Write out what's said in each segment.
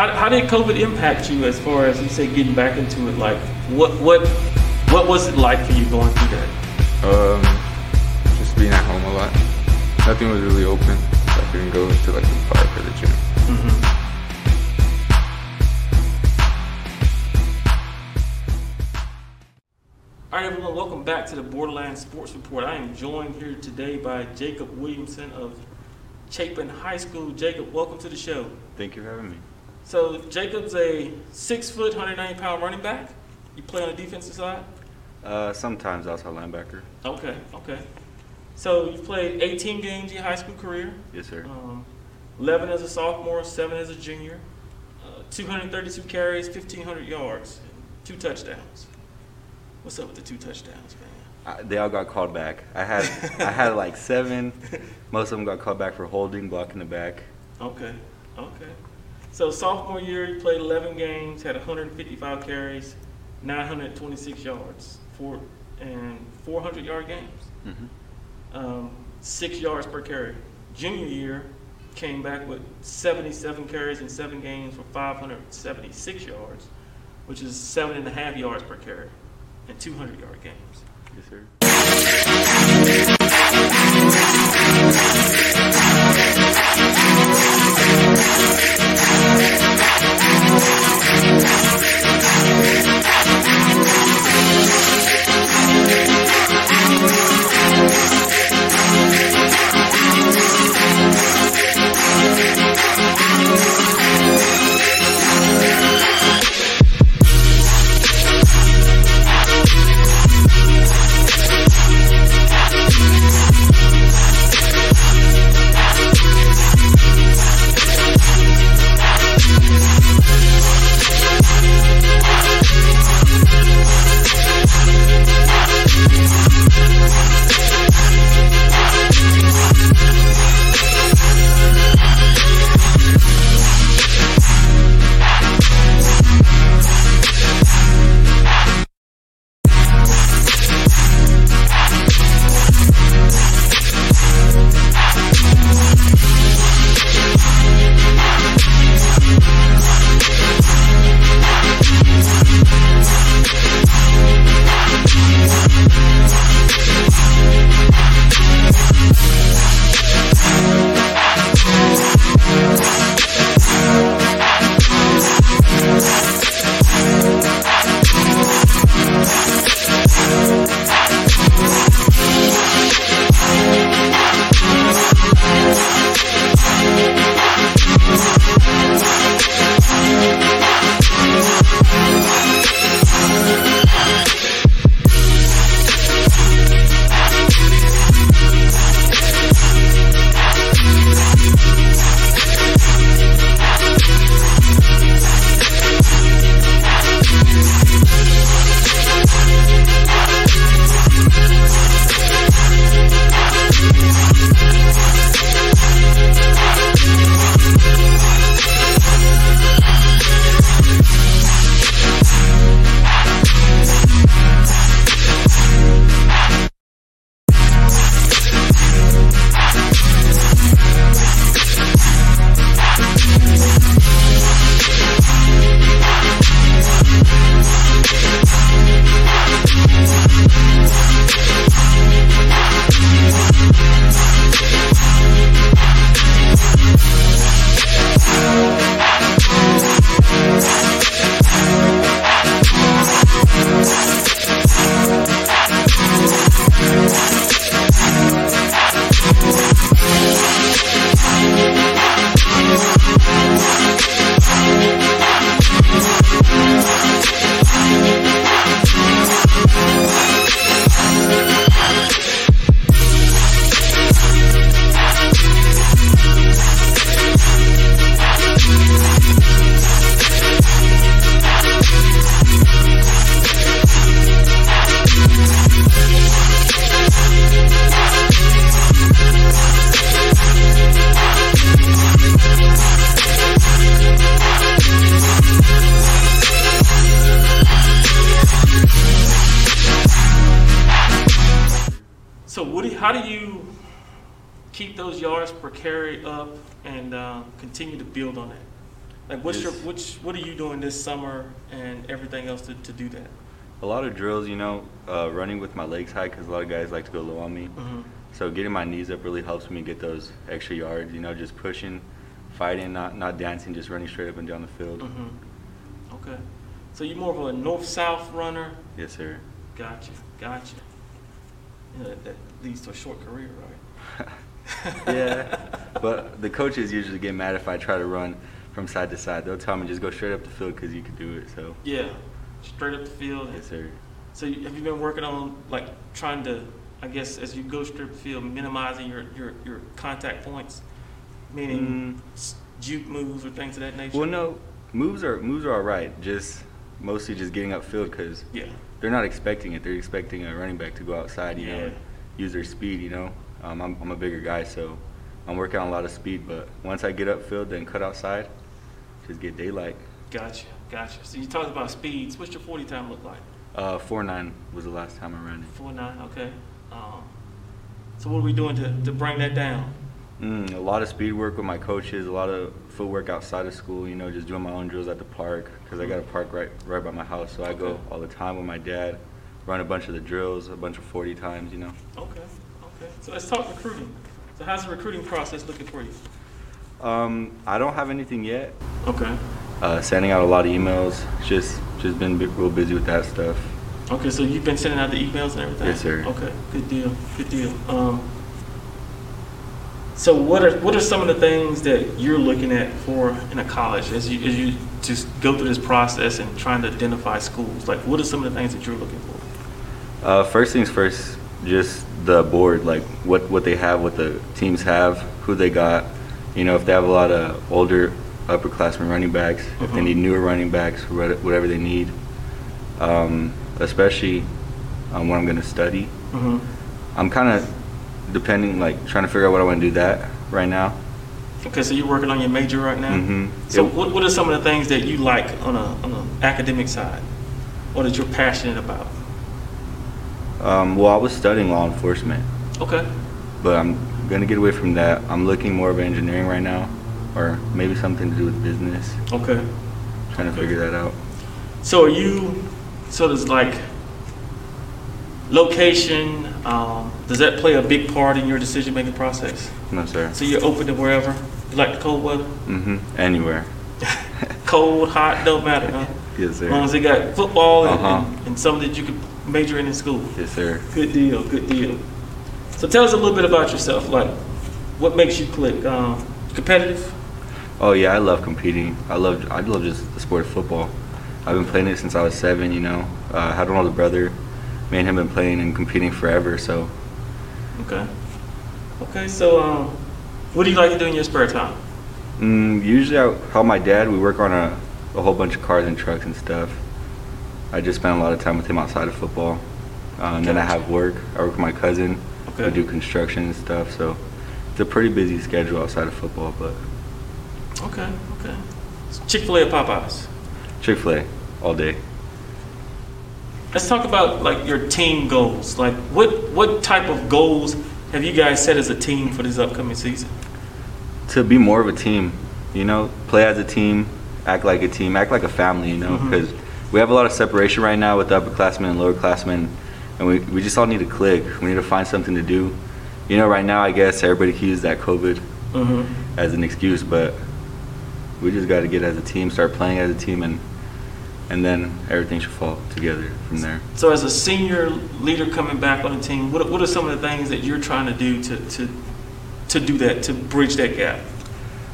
So how, how did COVID impact you as far as you say getting back into it? Like what what what was it like for you going through that? Um, just being at home a lot. Nothing was really open. I couldn't go to like the park or the gym. Mm-hmm. All right, everyone, welcome back to the Borderlands Sports Report. I am joined here today by Jacob Williamson of Chapin High School. Jacob, welcome to the show. Thank you for having me. So Jacob's a six foot, 190 pound running back. You play on the defensive side. Uh, sometimes outside linebacker. Okay, okay. So you played 18 games in your high school career. Yes, sir. Um, 11 as a sophomore, seven as a junior. Uh, 232 carries, 1,500 yards, and two touchdowns. What's up with the two touchdowns, man? I, they all got called back. I had I had like seven. Most of them got called back for holding, blocking the back. Okay, okay. So sophomore year, he played 11 games, had 155 carries, 926 yards, four and 400 yard games, hmm um, six yards per carry. Junior year, came back with 77 carries in seven games for 576 yards, which is seven and a half yards per carry, and 200 yard games. Yes, sir. How do you keep those yards per carry up and uh, continue to build on that? Like, what's your Just- which what are you doing this summer and everything else to, to do that? A lot of drills, you know, uh, running with my legs high because a lot of guys like to go low on me. Mm-hmm. So getting my knees up really helps me get those extra yards. You know, just pushing, fighting, not not dancing, just running straight up and down the field. Mm-hmm. Okay. So you're more of a north-south runner. Yes, sir. Gotcha. Gotcha. You know, that, leads to a short career, right? yeah, but the coaches usually get mad if I try to run from side to side. They'll tell me just go straight up the field because you can do it. So Yeah. Straight up the field. yes, sir. So you- have you been working on like trying to, I guess, as you go straight up the field, minimizing your, your, your contact points, meaning mm. s juke moves or things of that nature? Well, no, moves are moves are all right. Just mostly just getting upfield because Yeah. they're not expecting it. They're expecting a running back to go outside, you know, Yeah. and use their speed. You know, um, I'm I'm a bigger guy, so I'm working on a lot of speed. But once I get upfield, then cut outside, just get daylight. Gotcha. Gotcha. So you talked about speeds. What's your 40 time look like? Uh, four nine was the last time I ran it. Four nine. Okay. Um, so what are we doing to, to bring that down? Mm, a lot of speed work with my coaches, a lot of footwork outside of school. You know, just doing my own drills at the park because I got a park right right by my house. So I go all the time with my dad, run a bunch of the drills, a bunch of 40 times. You know. Okay. Okay. So let's talk recruiting. So how's the recruiting process looking for you? Um, I don't have anything yet. Okay. Uh, sending out a lot of emails. Just just been bi- real busy with that stuff. Okay, so you've been sending out the emails and everything? Yes, sir. Okay, good deal, good deal. Um, so what are, what are some of the things that you're looking at for in a college as you, as you just go through this process and trying to identify schools? Like, what are some of the things that you're looking for? Uh, first things first, just the board, like what, what they have, what the teams have, who they got. You know, if they have a lot of older upperclassmen running backs, if they Mhm. need newer running backs, whatever they need. Um, especially on what I'm going to study. Mm-hmm. I'm kind of depending, like trying to figure out what I want to do that right now. Okay, so you're working on your major right now? Mhm. So Yep. what, what are some of the things that you like on a, on an academic side? Or that you're passionate about? Um, well, I was studying law enforcement, Okay, but I'm going to get away from that. I'm looking more of engineering right now, or maybe something to do with business. okay. Trying to Okay. figure that out. So are you, so does like location, um, does that play a big part in your decision-making process? No, sir. So you're open to wherever? You like the cold weather? Mm-hmm. Anywhere. Cold, hot, don't matter, huh? Yes, As long as they got football and, Uh-huh. and, and something that you could major in in school. Yes, sir. Good deal, good deal. So tell us a little bit about yourself, like what makes you click? Um, competitive? Oh yeah, I love competing. I love I love just the sport of football. I've been playing it since I was seven. You know, uh, I had an older brother. Me and him been playing and competing forever. So Okay. Okay, so um, what do you like to do in your spare time? mm, usually I help my dad. We work on a, a whole bunch of cars and trucks and stuff. I just spend a lot of time with him outside of football. Uh, and then I have work. I work with my cousin. Okay. We do construction and stuff. So it's a pretty busy schedule outside of football. But Okay, okay. Chick fil A or Popeyes? Chick Fil A all day. Let's talk about like your team goals. Like what what type of goals have you guys set as a team for this upcoming season? to be more of a team, you know, play as a team, act like a team, act like a family, you know, because we have a lot of separation right now with the upperclassmen and lowerclassmen, and we, we just all need to click. We need to find something to do. You know, right now, I guess everybody can use that COVID Mm-hmm. as an excuse, but we just got to get as a team, start playing as a team, and and then everything should fall together from there. So as a senior leader coming back on the team, what, what are some of the things that you're trying to do to, to to do that, to bridge that gap?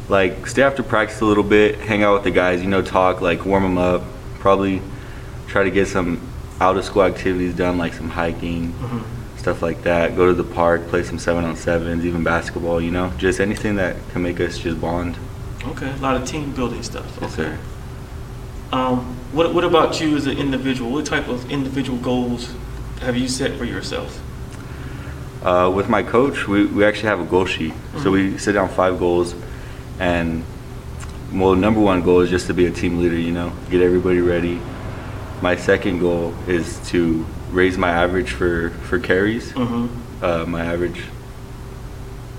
like stay after practice a little bit, hang out with the guys, you know, talk, like warm them up. Probably try to get some out of school activities done, like some hiking, Mm-hmm. stuff like that. Go to the park, play some seven on sevens, even basketball. You know, just anything that can make us just bond. Okay, a lot of team building stuff. Yes, okay. sir. Um, what, what about you as an individual? What type of individual goals have you set for yourself? Uh, with my coach, we, we actually have a goal sheet. So we sit down five goals, and well, number one goal is just to be a team leader. You know, get everybody ready. My second goal is to raise my average for for carries. Mm-hmm. Uh, my average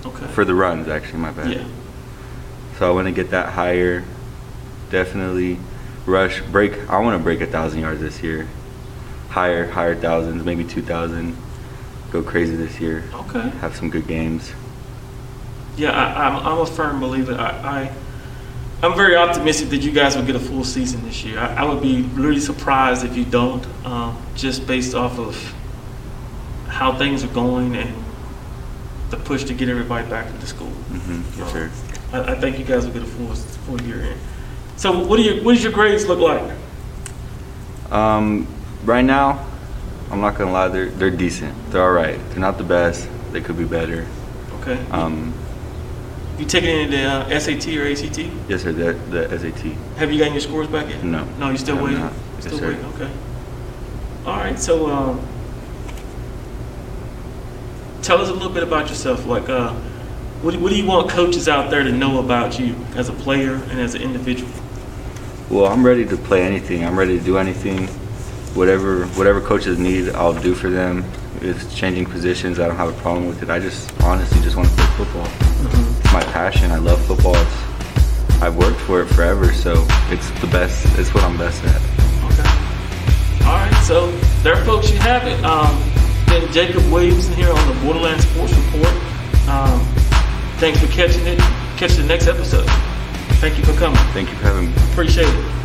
Okay. for the runs, actually, my bad. yeah. So I want to get that higher. definitely rush break. I want to break a thousand yards this year, higher higher thousands, maybe two thousand. Go crazy this year. Okay. Have some good games. Yeah, I, I'm, I'm a firm believer. I, I, I'm very optimistic that you guys will get a full season this year. I, I would be really surprised if you don't, um, just based off of how things are going and the push to get everybody back into school. Mm-hmm, Yes, sir. I, I think you guys will get a full full year in. So, what do you what does your grades look like? Um, right now, I'm not gonna lie. They're they're decent. They're all right. They're not the best. They could be better. Okay. Um, you taking any of the uh, SAT or ACT? yes, sir. The the SAT. Have you gotten your scores back yet? No. No, you still waiting? not. Yes, still sir. waiting. Okay. All right. So, um, tell us a little bit about yourself. Like, uh, what, what do you want coaches out there to know about you as a player and as an individual? Well, I'm ready to play anything. I'm ready to do anything. Whatever whatever coaches need, I'll do for them. If it's changing positions, I don't have a problem with it. I just honestly just want to play football. It's my passion. I love football. It's, I've worked for it forever, so it's the best. It's what I'm best at. Okay. All right. So there, folks, you have it. Um, been Jacob Williamson here on the Borderland Sports Report. Um, thanks for catching it. Catch the next episode. Thank you for coming. Thank you for having me. Appreciate it.